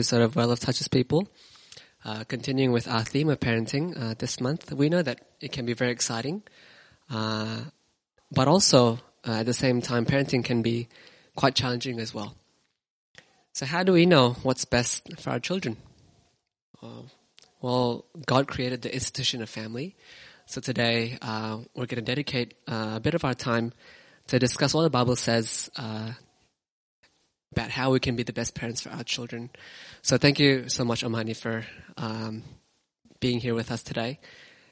episode of Well Love Touches People. Uh, continuing with our theme of parenting uh, this month, we know that it can be very exciting, uh, but also uh, at the same time, parenting can be quite challenging as well. So, how do we know what's best for our children? Uh, well, God created the institution of family. So today, uh, we're going to dedicate a bit of our time to discuss what the Bible says about how we can be the best parents for our children. So thank you so much, Om Hanny, for um, being here with us today.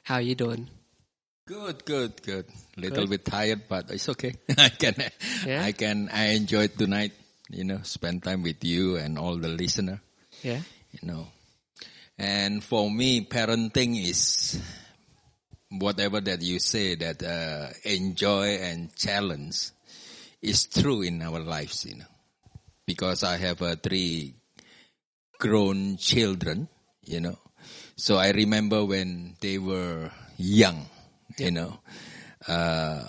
How are you doing? Good, good, good. Little good. bit tired, but it's okay. I can, yeah? I can, I enjoyed tonight. You know, spend time with you and all the listener. Yeah. You know, and for me, parenting is whatever that you say that uh, enjoy and challenge is true in our lives. You know because I have uh, three grown children, you know. So I remember when they were young, yeah. you know. Uh,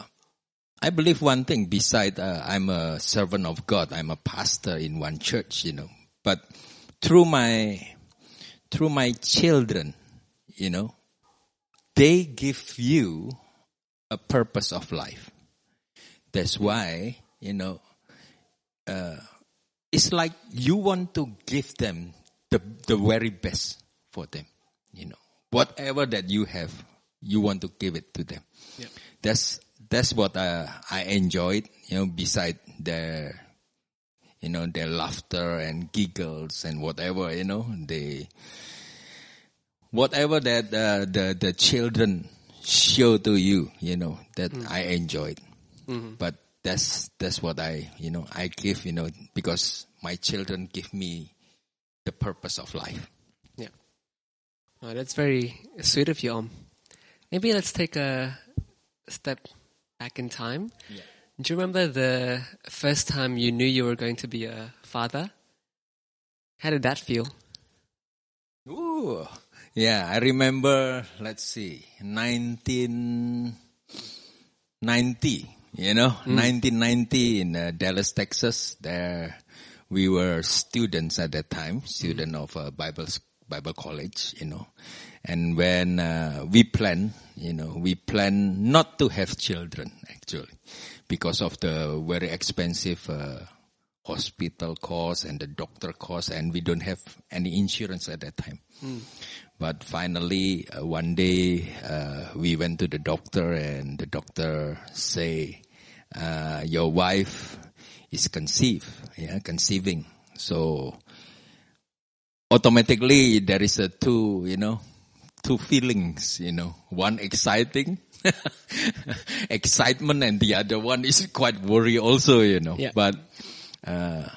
I believe one thing beside uh, I'm a servant of God, I'm a pastor in one church, you know. But through my through my children, you know, they give you a purpose of life. That's why, you know, uh, it's like you want to give them the, the very best for them. You know, whatever that you have, you want to give it to them. Yeah. That's, that's what I, I enjoyed, you know, beside their, you know, their laughter and giggles and whatever, you know, they, whatever that uh, the, the children show to you, you know, that mm. I enjoyed. Mm-hmm. But that's that's what I you know I give you know because my children give me the purpose of life. Yeah, well, that's very sweet of you, Om. Maybe let's take a step back in time. Yeah. Do you remember the first time you knew you were going to be a father? How did that feel? Ooh, yeah, I remember. Let's see, nineteen ninety you know, mm. 1990 in uh, Dallas, Texas. There, we were students at that time, student mm. of a Bible Bible college. You know, and when uh, we plan, you know, we plan not to have children actually, because of the very expensive. Uh, hospital costs and the doctor costs and we don't have any insurance at that time. Mm. But finally, uh, one day uh, we went to the doctor, and the doctor say, uh, "Your wife is conceived, yeah, conceiving." So automatically there is a two, you know, two feelings, you know, one exciting. excitement and the other one is quite worry also, you know, yeah. but, uh,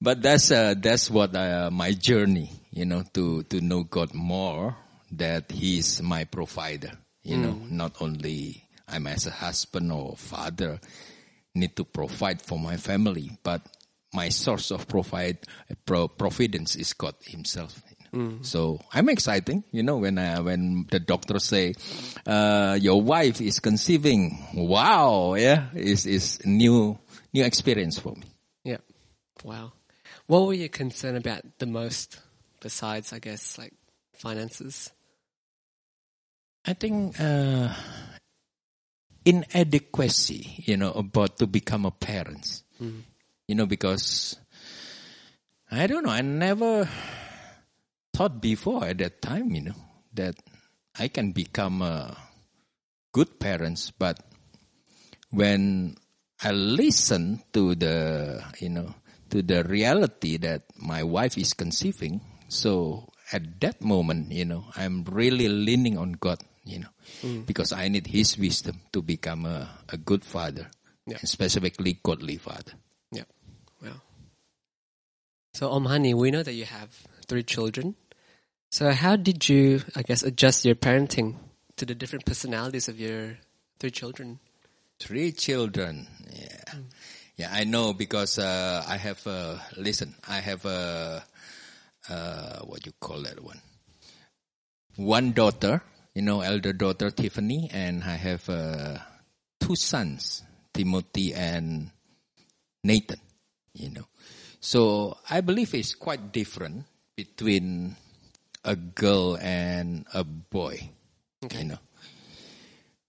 but that's, uh, that's what, uh, my journey, you know, to, to know God more, that He's my provider, you mm. know, not only I'm as a husband or father need to provide for my family, but my source of provide, pro, providence is God Himself. Mm. So I'm exciting, you know, when I, when the doctor say, uh, your wife is conceiving. Wow. Yeah. Is, is new, new experience for me. Yeah. Wow. What were you concerned about the most? besides, I guess, like finances? I think uh, inadequacy, you know, about to become a parent. Mm. You know, because I don't know, I never thought before at that time, you know, that I can become a good parents, but when I listen to the, you know, to the reality that my wife is conceiving, so at that moment, you know, I'm really leaning on God, you know, mm. because I need His wisdom to become a, a good father, yeah. and specifically godly father. Yeah. Well. So, Om Hanny, we know that you have three children. So, how did you, I guess, adjust your parenting to the different personalities of your three children? Three children, yeah. Mm. Yeah, I know because uh, I have, uh, listen, I have a uh, what you call that one? One daughter, you know, elder daughter Tiffany, and I have uh, two sons, Timothy and Nathan. You know, So I believe it's quite different between a girl and a boy. Okay. You know.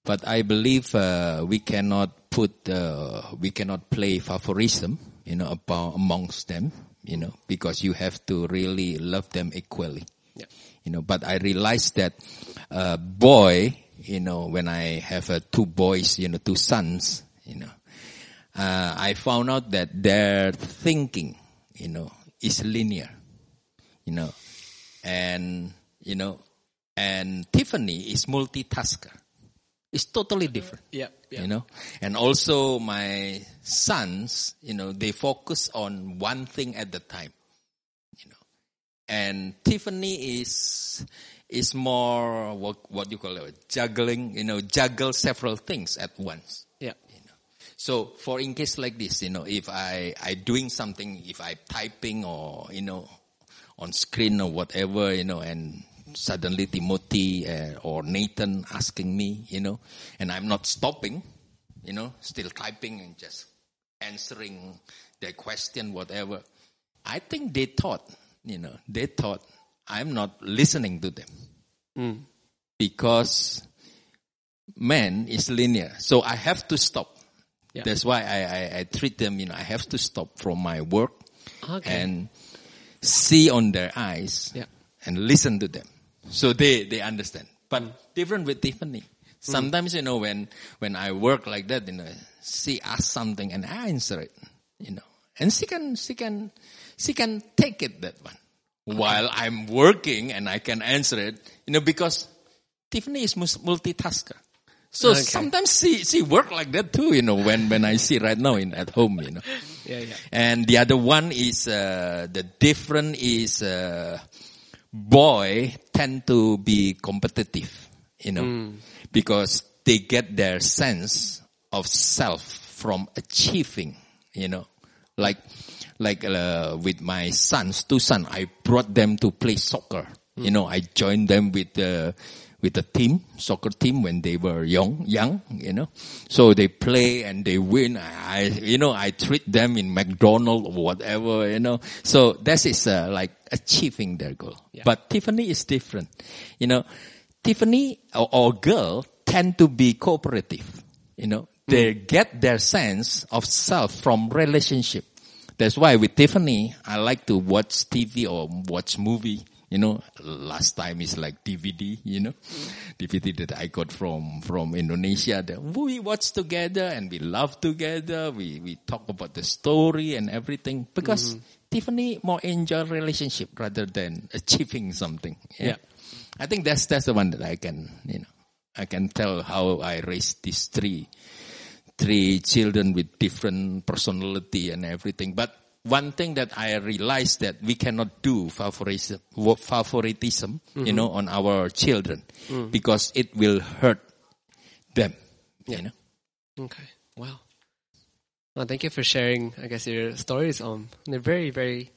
But I believe uh, we cannot put uh, we cannot play favorism, you know, about amongst them, you know, because you have to really love them equally. Yeah. You know, but I realized that uh, boy, you know, when I have uh, two boys, you know, two sons, you know, uh, I found out that their thinking, you know, is linear, you know, and you know, and Tiffany is multitasker. It's totally different Yeah. Yeah. you know and also my sons you know they focus on one thing at the time and tiffany is is more what what you call it juggling you know juggle several things at once Yeah. so for in case like this you know if i i doing something if i typing or you know on screen or whatever you know and suddenly timothy uh, or nathan asking me you know and i'm not stopping you know still typing and just answering their question whatever i think they thought you know they thought i'm not listening to them Mm. because man is linear. So I have to stop. Yeah. That's why I, I, I treat them, you know, I have to stop from my work Okay. and see on their eyes Yeah. and listen to them. So they, they understand. But different with Tiffany. Sometimes, you know, when, when I work like that, you know, she asks something and I answer it, you know, and she can, she can, she can take it that one while I'm working and I can answer it, you know, because Tiffany is multitasker. So Okay. sometimes she, she work like that too, you know, when, when I see right now in, at home, you know. Yeah. Yeah. And the other one is, uh, the different is, uh, boy tend to be competitive, you know, because they get their sense of self from achieving, you know, like, like, uh, with my sons, two sons, I brought them to play soccer. You know, I joined them with, uh, with the team, soccer team when they were young, young, you know. So they play and they win. I, you know, I treat them in McDonald's or whatever, you know. So that is uh, like achieving their goal. Yeah. But Tiffany is different. You know, Tiffany or, or girl tend to be cooperative. You know, they get their sense of self from relationship. That's why with Tiffany, I like to watch TV or watch movie. You know, last time is like DVD, you know, mm. DVD that I got from, from Indonesia that we watch together and we love together. We, we talk about the story and everything because mm-hmm. Tiffany more enjoy relationship rather than achieving something. Yeah. I think that's, that's the one that I can, you know, I can tell how I raised these three, three children with different personality and everything. But one thing that I realized that we cannot do favoritism, favoritism you know, on our children because it will hurt them, you know. Okay. Wow. Well, thank you for sharing. I guess your stories. Um, they're very, very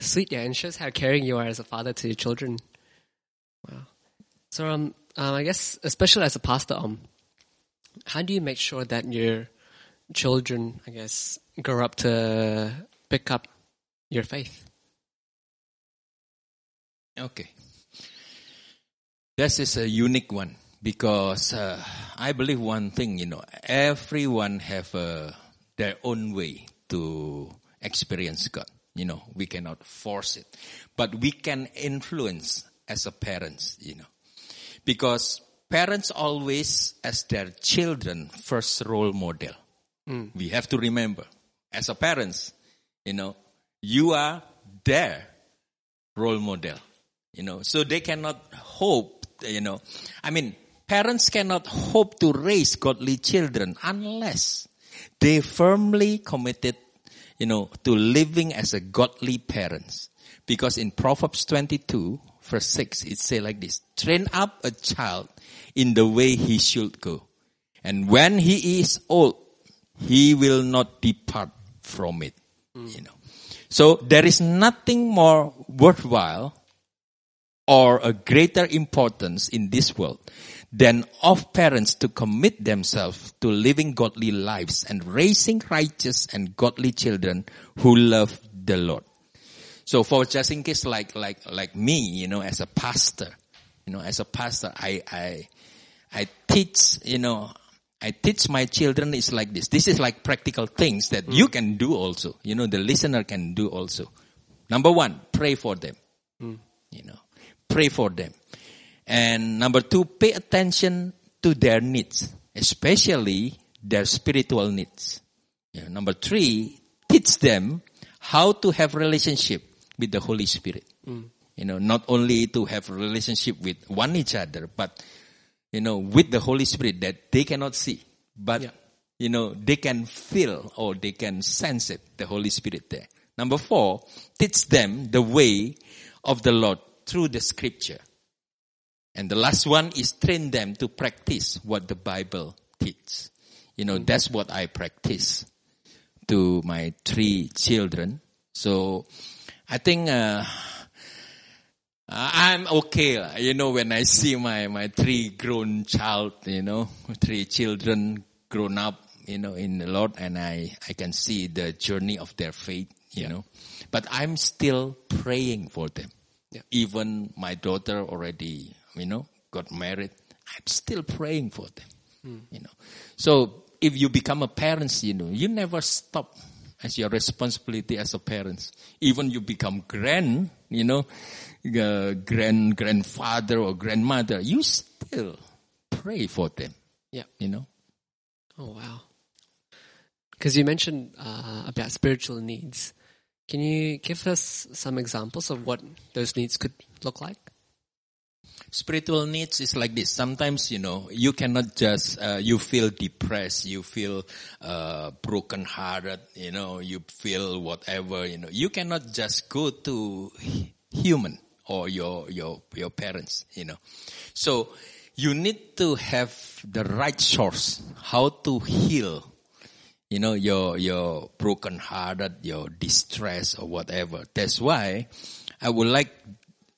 sweet. Yeah, and shows how caring you are as a father to your children. Wow. So um, um, I guess especially as a pastor, um, how do you make sure that your children, I guess, grow up to pick up your faith? Okay. This is a unique one because uh, I believe one thing, you know, everyone have uh, their own way to experience God. You know, we cannot force it, but we can influence as a parents, you know, because parents always as their children first role model. Hmm. We have to remember as a parents, you know, you are their role model you know. So they cannot hope you know. I mean parents cannot hope to raise godly children unless they firmly committed you know to living as a godly parents. Because in proverbs 22 verse 6 it say like this train up a child in the way he should go. And when he is old he will not depart from it hmm. you know. So there is nothing more worthwhile or a greater importance in this world than of parents to commit themselves to living godly lives and raising righteous and godly children who love the Lord. So for just in case like, like, like me, you know, as a pastor, you know, as a pastor, I, I, I teach, you know, I teach my children is like this. This is like practical things that you hmm. can do also. You know, the listener can do also. Number one, pray for them. Hmm. You know, pray for them. And number two, pay attention to their needs, especially their spiritual needs. Yeah. Number three, teach them how to have relationship with the Holy Spirit. Hmm. You know, not only to have relationship with one each other, but you know, with the Holy Spirit that they cannot see, but Yeah. you know, they can feel or they can sense it, the Holy Spirit there. Number four, teach them the way of the Lord through the scripture. And the last one is train them to practice what the Bible teaches. You know, that's what I practice to my three children. So I think, uh, Uh, I'm okay. Uh, you know, when I see my, my three grown child, you know, three children grown up, you know, in the Lord and I, I can see the journey of their faith, you know, but I'm still praying for them. Yeah. Even my daughter already, you know, got married. I'm still praying for them, hmm. you know. So if you become a parent, you know, you never stop as your responsibility as a parent. Even you become grand, you know, uh, grand grandfather or grandmother, you still pray for them, Yeah. you know. Oh wow. Because you mentioned uh, about spiritual needs. Can you give us some examples of what those needs could look like? spiritual needs is like this. Sometimes, you know, you cannot just, uh, you feel depressed, you feel, uh, broken hearted, you know, you feel whatever, you know, you cannot just go to human or your, your, your parents, you know. So you need to have the right source, how to heal you know, your, your broken hearted, your distress or whatever. That's why I would like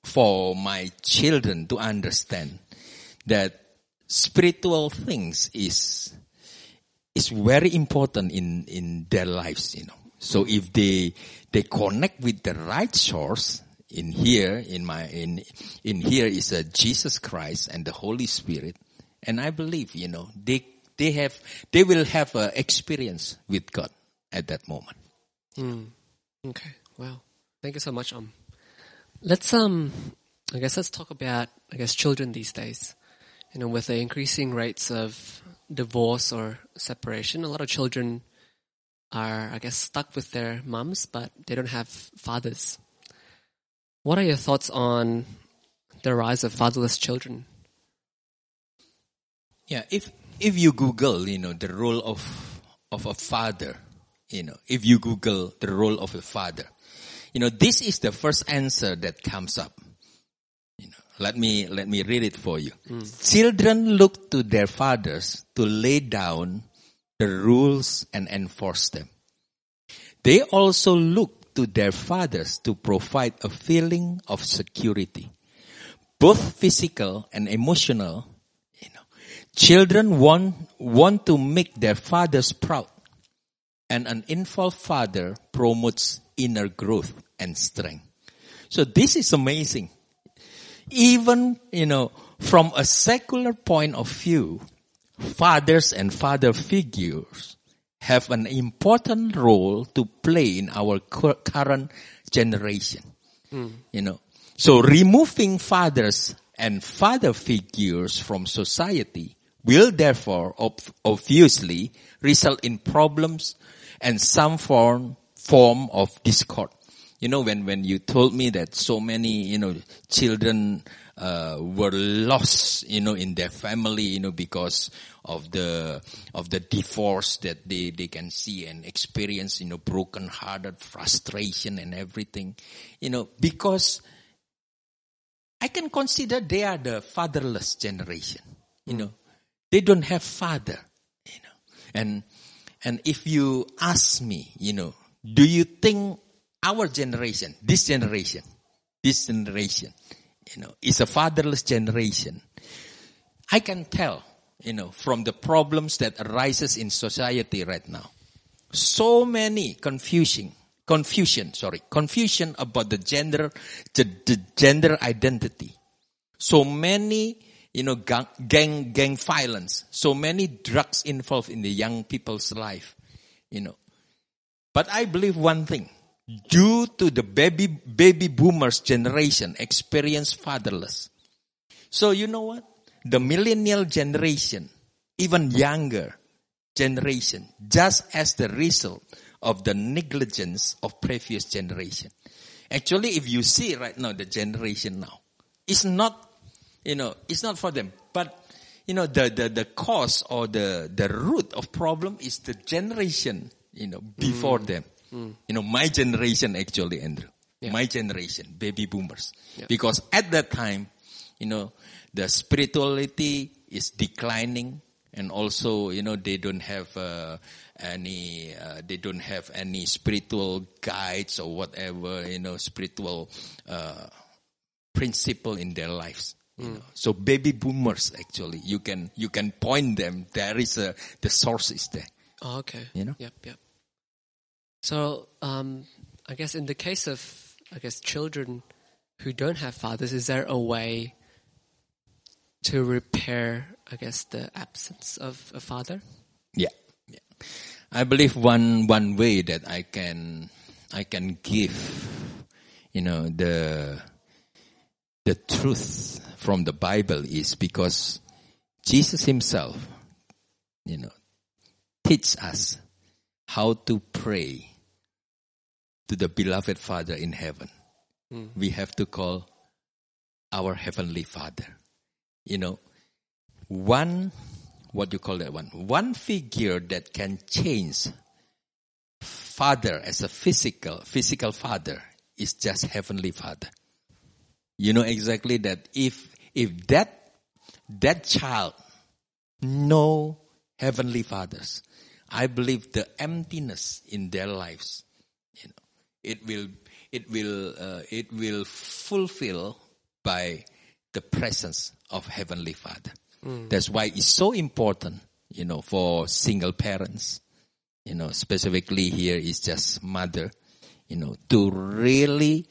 for my children to understand that spiritual things is, is very important in, in their lives, you know. So if they, they connect with the right source, in here, in my, in, in here is uh, Jesus Christ and the Holy Spirit. And I believe, you know, they, they have, they will have a experience with God at that moment. Okay. Wow. Thank you so much. Um, let's um, I guess let's talk about I guess children these days. You know, with the increasing rates of divorce or separation, a lot of children are I guess stuck with their mums, but they don't have fathers. What are your thoughts on the rise of fatherless children? Yeah, if if you Google, you know, the role of of a father, you know, if you Google the role of a father, you know, this is the first answer that comes up. You know, let me let me read it for you. Hmm. Children look to their fathers to lay down the rules and enforce them. They also look to their fathers to provide a feeling of security, both physical and emotional. You know, children want want to make their fathers proud, and an involved father promotes inner growth and strength. So this is amazing. Even you know, from a secular point of view, fathers and father figures have an important role to play in our current generation. You know, so removing fathers and father figures from society will therefore ob- obviously result in problems and some form form of discord. You know, when, when you told me that so many, you know, children, uh, were lost, you know, in their family, you know, because of the, of the divorce that they, they can see and experience, you know, broken hearted frustration and everything, you know, because I can consider they are the fatherless generation, you know, they don't have father, you know, and, and if you ask me, you know, do you think our generation, this generation, this generation, you know, it's a fatherless generation? I can tell, you know, from the problems that arises in society right now. So many confusing, confusion, sorry, confusion about the gender, the, the gender identity. So many, you know, gang, gang, gang violence, so many drugs involved in the young people's life, you know. But I believe one thing, due to the baby, baby boomers generation experience fatherless. So you know what? The millennial generation, even younger generation, just as the result of the negligence of previous generation. Actually, if you see right now, the generation now, it's not, you know, it's not for them, but you know, the, the, the cause or the, the root of problem is the generation, you know, before mm. them. Mm. You know, my generation actually, Andrew. Yeah. My generation, baby boomers. Yeah. Because at that time, you know, the spirituality is declining and also, you know, they don't have uh, any, uh, they don't have any spiritual guides or whatever, you know, spiritual uh, principle in their lives. You mm. know. So baby boomers, actually, you can you can point them. There is a the source is there. Oh, okay. You know. Yep. Yep. So, um, I guess in the case of, I guess, children who don't have fathers, is there a way to repair, I guess, the absence of a father? Yeah. yeah. I believe one, one way that I can, I can give, you know, the, the truth from the Bible is because Jesus himself, you know, teach us how to pray to the beloved Father in heaven. Mm. We have to call our Heavenly Father. You know, one, what do you call that one? One figure that can change father as a physical, physical father is just Heavenly Father. You know exactly that if, if that, that child know Heavenly Fathers, I believe the emptiness in their lives you know, it will it will uh, it will fulfill by the presence of heavenly father mm. that's why it's so important you know for single parents you know specifically here is just mother you know to really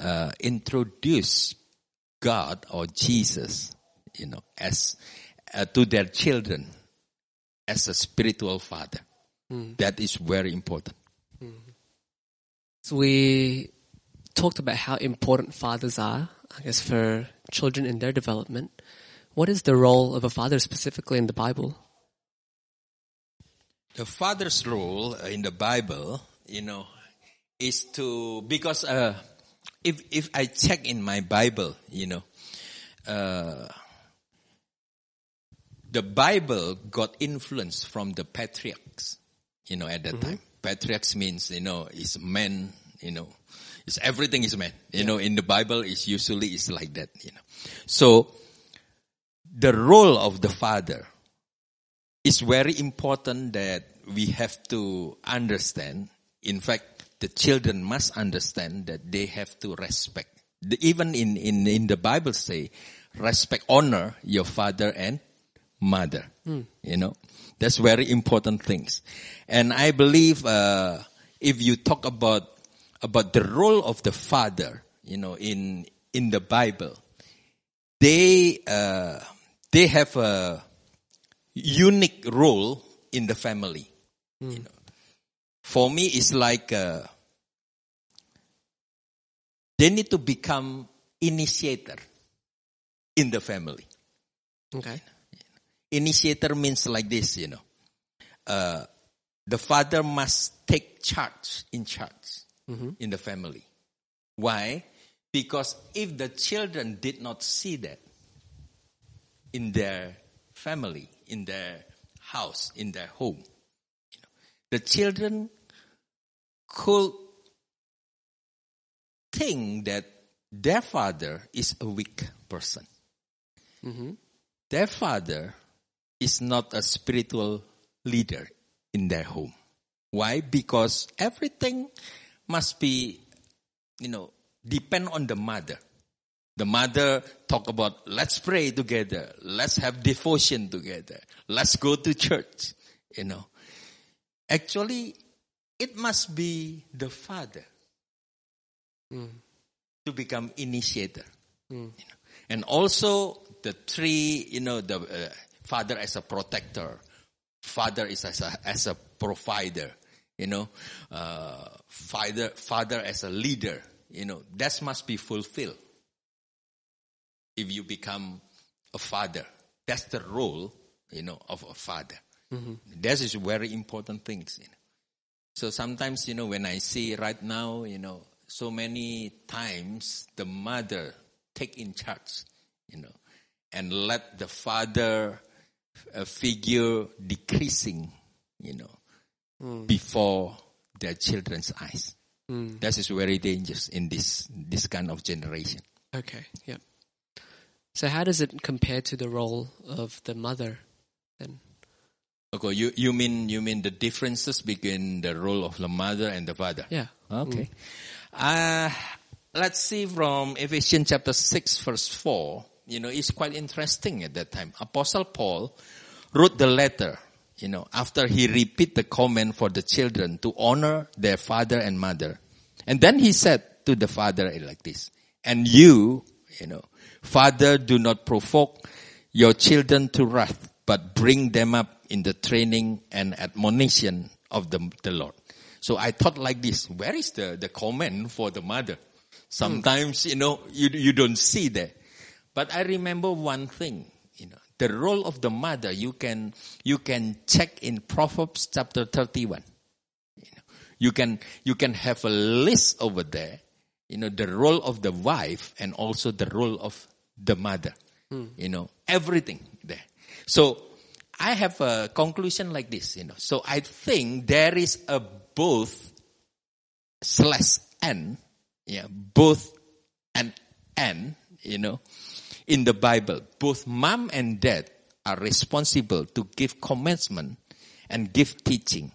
uh, introduce god or jesus you know as uh, to their children as a spiritual father mm. that is very important mm. So we talked about how important fathers are, I guess, for children in their development. What is the role of a father specifically in the Bible? The father's role in the Bible, you know, is to because uh, if if I check in my Bible, you know, uh, the Bible got influence from the patriarchs, you know, at that mm-hmm. time patriarchs means, you know, is men, you know, it's everything is men. You yeah. know, in the Bible, it's usually it's like that, you know. So, the role of the father is very important that we have to understand. In fact, the children must understand that they have to respect. Even in, in, in the Bible say, respect, honor your father and mother. Mm. You know, that's very important things. And I believe, uh, if you talk about, about the role of the father, you know, in, in the Bible, they, uh, they have a unique role in the family. Mm. You know, for me, it's like, uh, they need to become initiator in the family. Okay. Initiator means like this, you know. Uh, the father must take charge, in charge mm-hmm. in the family. Why? Because if the children did not see that in their family, in their house, in their home, you know, the children could think that their father is a weak person. Mm-hmm. Their father is not a spiritual leader in their home. Why? Because everything must be, you know, depend on the mother. The mother talk about, let's pray together. Let's have devotion together. Let's go to church. You know, actually, it must be the father Mm. to become initiator. Mm. You know. And also the three, you know, the uh, father as a protector, father is as a, as a provider, you know, uh, father, father as a leader, you know, that must be fulfilled. If you become a father, that's the role, you know, of a father. Mhm. That is very important things. You know. So sometimes, you know, when I see right now, you know, so many times the mother take in charge, you know, and let the father uh, figure decreasing, you know, Mm. before their children's eyes. Mm. That is very dangerous in this this kind of generation. Okay. yeah. So how does it compare to the role of the mother then? Okay, you you mean you mean the differences between the role of the mother and the father? Yeah. Okay. Uh, let's see from Ephesians chapter 6 verse 4. You know, it's quite interesting at that time. Apostle Paul wrote the letter, you know, after he repeat the command for the children to honor their father and mother. And then he said to the father eh, like this, and you, you know, father, do not provoke your children to wrath, but bring them up in the training and admonition of the, the Lord. So I thought like this, where is the, the comment for the mother? Sometimes, you know, you, you don't see that. But I remember one thing, you know, the role of the mother, you can, you can check in Proverbs chapter 31. You know, you can, you can have a list over there, you know, the role of the wife and also the role of the mother. Hmm. You know, everything there. So I have a conclusion like this, you know. So I think there is a both slash and, yeah, both and and, you know, in the Bible. Both mom and dad are responsible to give commencement and give teaching.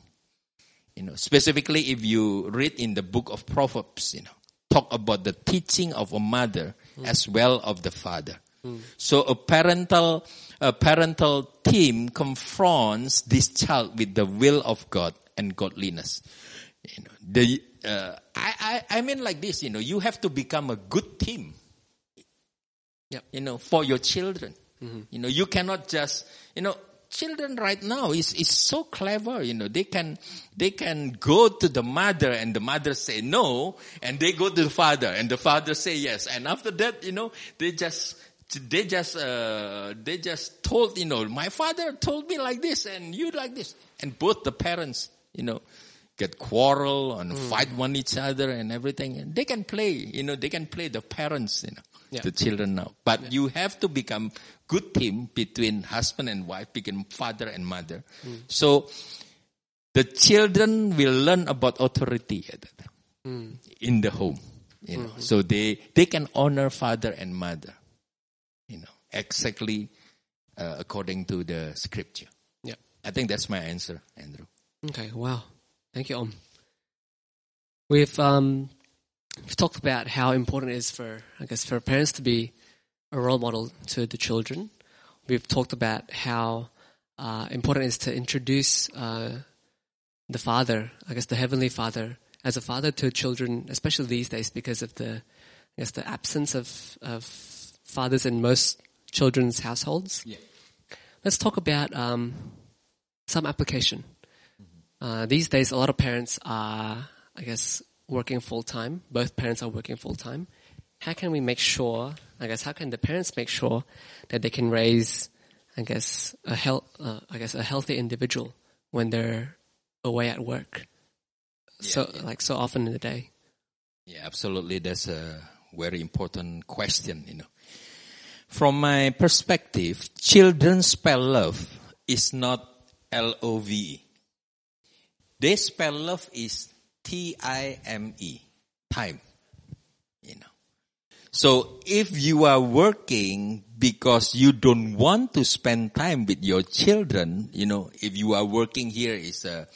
You know, specifically if you read in the book of Proverbs, you know, talk about the teaching of a mother as well of the father. So a parental, a parental team confronts this child with the will of God and godliness. You know, the, uh, I, I, I mean like this, you know, you have to become a good team. Yep. You know, for your children. You know, you cannot just, you know, children right now is, is so clever, you know, they can, they can go to the mother and the mother say no, and they go to the father and the father say yes. And after that, you know, they just, they just, uh, they just told, you know, my father told me like this and you like this. And both the parents, you know, get quarrel and fight one each other and everything. And they can play, you know, they can play the parents, you know, Yeah. the children now. But you have to become good team between husband and wife, between father and mother. So the children will learn about authority at that time Mm. in the home. You know, so they they can honor father and mother. You know, exactly uh, according to the scripture. Yeah. I think that's my answer, Andrew. Okay. Wow. Thank you, Om. We've um, we've talked about how important it is for I guess for parents to be a role model to the children. We've talked about how uh, important it is to introduce uh, the Father, I guess the Heavenly Father, as a father to children, especially these days because of the I guess the absence of of fathers in most children's households. Yeah. Let's talk about um, some application. Uh, these days, a lot of parents are, I guess, working full time. Both parents are working full time. How can we make sure? I guess how can the parents make sure that they can raise, I guess, a health, uh, I guess, a healthy individual when they're away at work? so, like so often in the day. Yeah, absolutely. That's a very important question, you know. From my perspective, children spell love is not L-O-V. They spell love is T-I-M-E, time, you know. So if you are working because you don't want to spend time with your children, you know, if you are working here is a,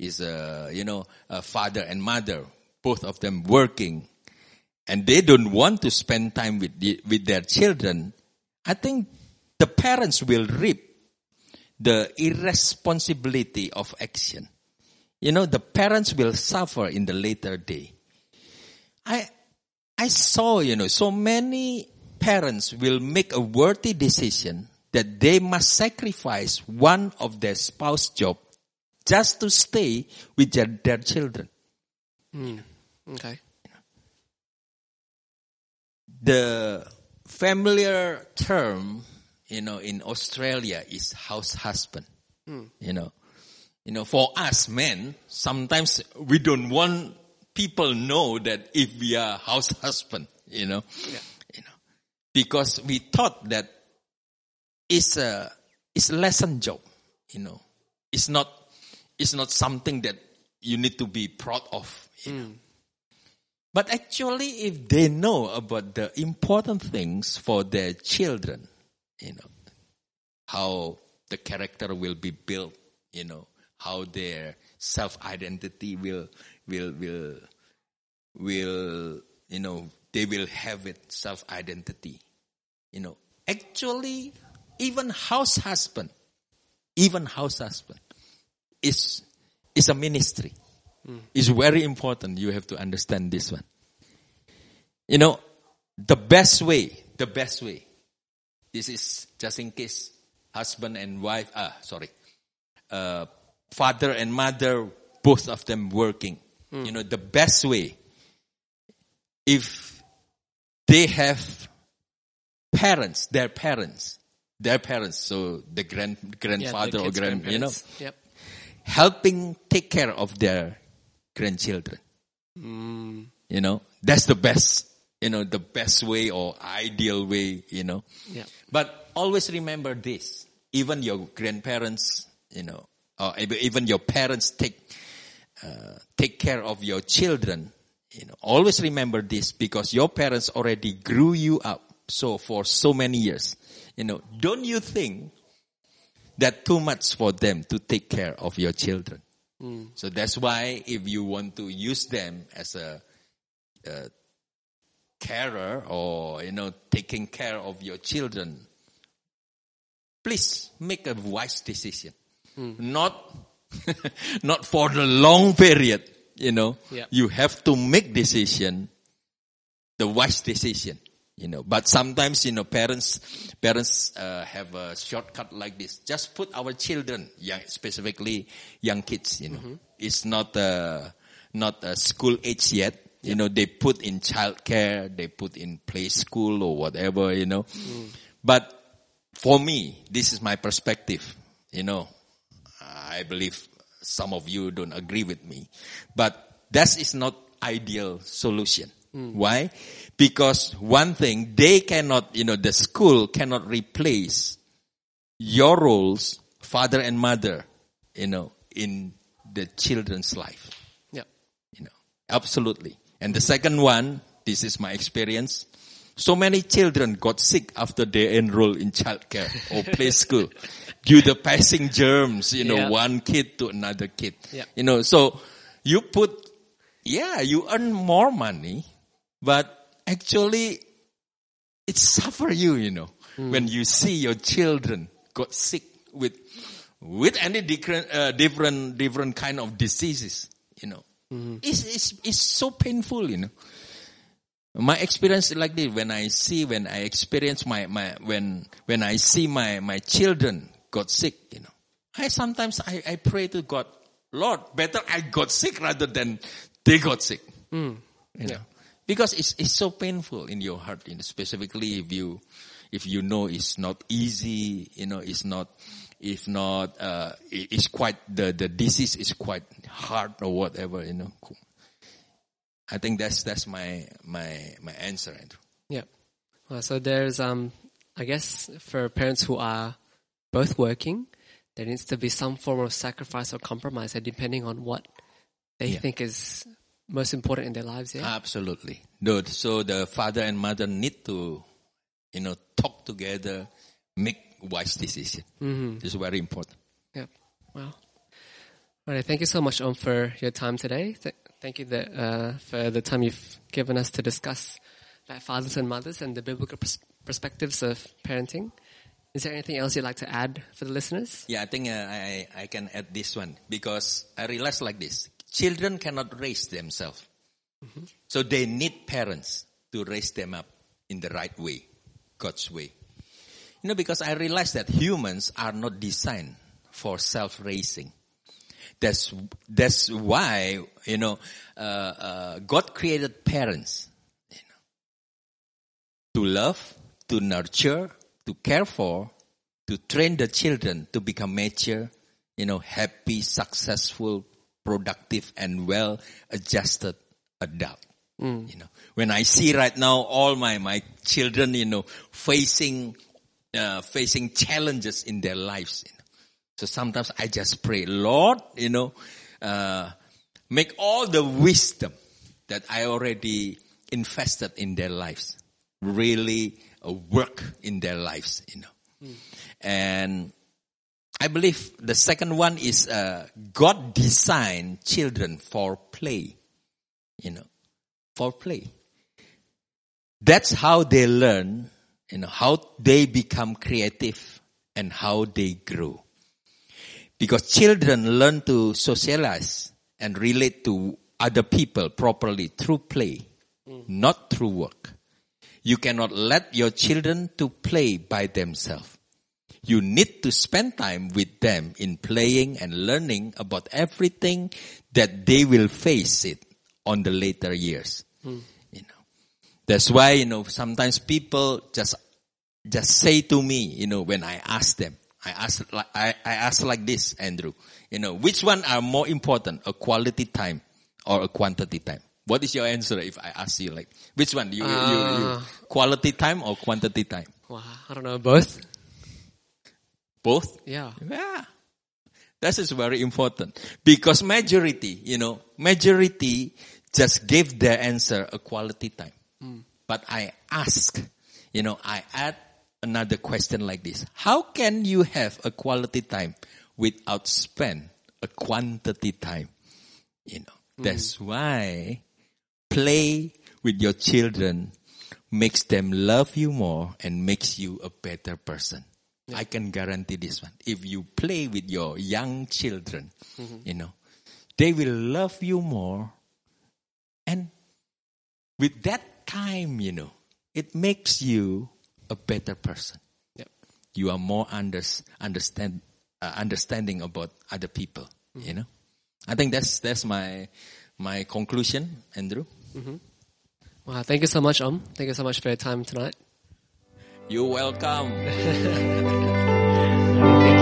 is a, you know, a father and mother, both of them working, and they don't want to spend time with the, with their children, I think the parents will reap the irresponsibility of action. You know, the parents will suffer in the later day. I, I saw, you know, so many parents will make a worthy decision that they must sacrifice one of their spouse job just to stay with their, their children. Mm. Okay. The familiar term, you know, in Australia is house husband. Mm. You know, you know, for us men, sometimes we don't want people know that if we are house husband, you know, Yeah. you know, because we thought that it's a it's a lesson job, you know, it's not it's not something that you need to be proud of. You know? Mm. But actually, if they know about the important things for their children, you know, how the character will be built, you know, how their self identity will will will will you know they will have it self identity you know actually even house husband even house husband is is a ministry. It's very important you have to understand this one. You know the best way the best way this is just in case husband and wife ah sorry uh, father and mother both of them working you know the best way if they have parents their parents their parents so the grand Yeah, the grandfather or grand you know. Yep. helping take care of their grandchildren Mm. you know that's the best you know the best way or ideal way you know Yeah. but always remember this even your grandparents you know or even your parents take uh, take care of your children you know always remember this because your parents already grew you up so for so many years. You know don't you think that too much for them to take care of your children? So that's why if you want to use them as a, a carer or you know taking care of your children please make a wise decision not not for the long period you know. Yeah. you have to make decision the wise decision you know. But sometimes you know parents parents uh, have a shortcut like this. Just put our children young specifically young kids you know. It's not uh, not a school age yet you know. They put in childcare they put in play school or whatever you know. But for me this is my perspective you know I believe some of you don't agree with me, but that is not ideal solution. Hmm. Why? Because one thing, they cannot, you know, the school cannot replace your roles, father and mother, you know, in the children's life. Yeah. You know, absolutely. And the second one, this is my experience. So many children got sick after they enroll in childcare or play school due to passing germs, you know, Yeah. one kid to another kid. Yeah. You know, so you put, yeah, you earn more money, but actually it suffer you, you know, when you see your children got sick with, with any different, uh, different, different kind of diseases, you know. It's, it's, it's so painful, you know. My experience is like this. When I see, when I experience my, my, when, when I see my, my children got sick, you know, I sometimes I, I pray to God, Lord, better I got sick rather than they got sick. You know, because it's, it's so painful in your heart, you know, specifically if you, if you know it's not easy, you know, it's not, if not, uh, it's quite, the, the disease is quite hard or whatever, you know. I think that's, that's my, my, my answer, Andrew. Yeah. Well, so there's, um, I guess, for parents who are both working, there needs to be some form of sacrifice or compromise, depending on what they Yeah. think is most important in their lives. Yeah. Absolutely. No, So the father and mother need to, you know, talk together, make wise decision. Mm-hmm. It's very important. Yep. Wow. All right. Thank you so much, Om, for your time today. Th- thank you that, uh, for the time you've given us to discuss like fathers and mothers and the biblical pers- perspectives of parenting. Is there anything else you'd like to add for the listeners? Yeah, I think uh, I, I can add this one because I realize like this. Children cannot raise themselves. So they need parents to raise them up in the right way, God's way. You know, because I realize that humans are not designed for self-raising. That's, that's why, you know, uh, uh, God created parents, you know, to love, to nurture, to care for, to train the children to become mature, you know, happy, successful, productive, and well adjusted adult. You know, when I see right now all my, my children, you know, facing, uh, facing challenges in their lives. You know. So sometimes I just pray, Lord, you know, uh, make all the wisdom that I already invested in their lives really work in their lives, you know. And I believe the second one is uh, God designed children for play, you know, for play. That's how they learn, you know, how they become creative and how they grow. Because children learn to socialize and relate to other people properly through play, not through work. You cannot let your children to play by themselves. You need to spend time with them in playing and learning about everything that they will face it on the later years. You know, that's why, you know, sometimes people just, just say to me, you know, when I ask them, I ask, like, I, I ask like this, Andrew, you know, which one are more important, a quality time or a quantity time? What is your answer if I ask you like, which one? You, you, you, Uh. quality time or quantity time? Wow, I don't know, both? Both? Yeah. Yeah. That is very important because majority, you know, majority just gave their answer a quality time. But I ask, you know, I add another question like this. How can you have a quality time without spend a quantity time? You know, hmm. that's why play with your children makes them love you more and makes you a better person. I can guarantee this one. If you play with your young children, mm-hmm. you know, they will love you more. And with that time, you know, it makes you a better person. Yep. You are more under, understand, uh, understanding about other people, you know. I think that's, that's my, my conclusion, Andrew. Wow, thank you so much, Om. Thank you so much for your time tonight. You're welcome.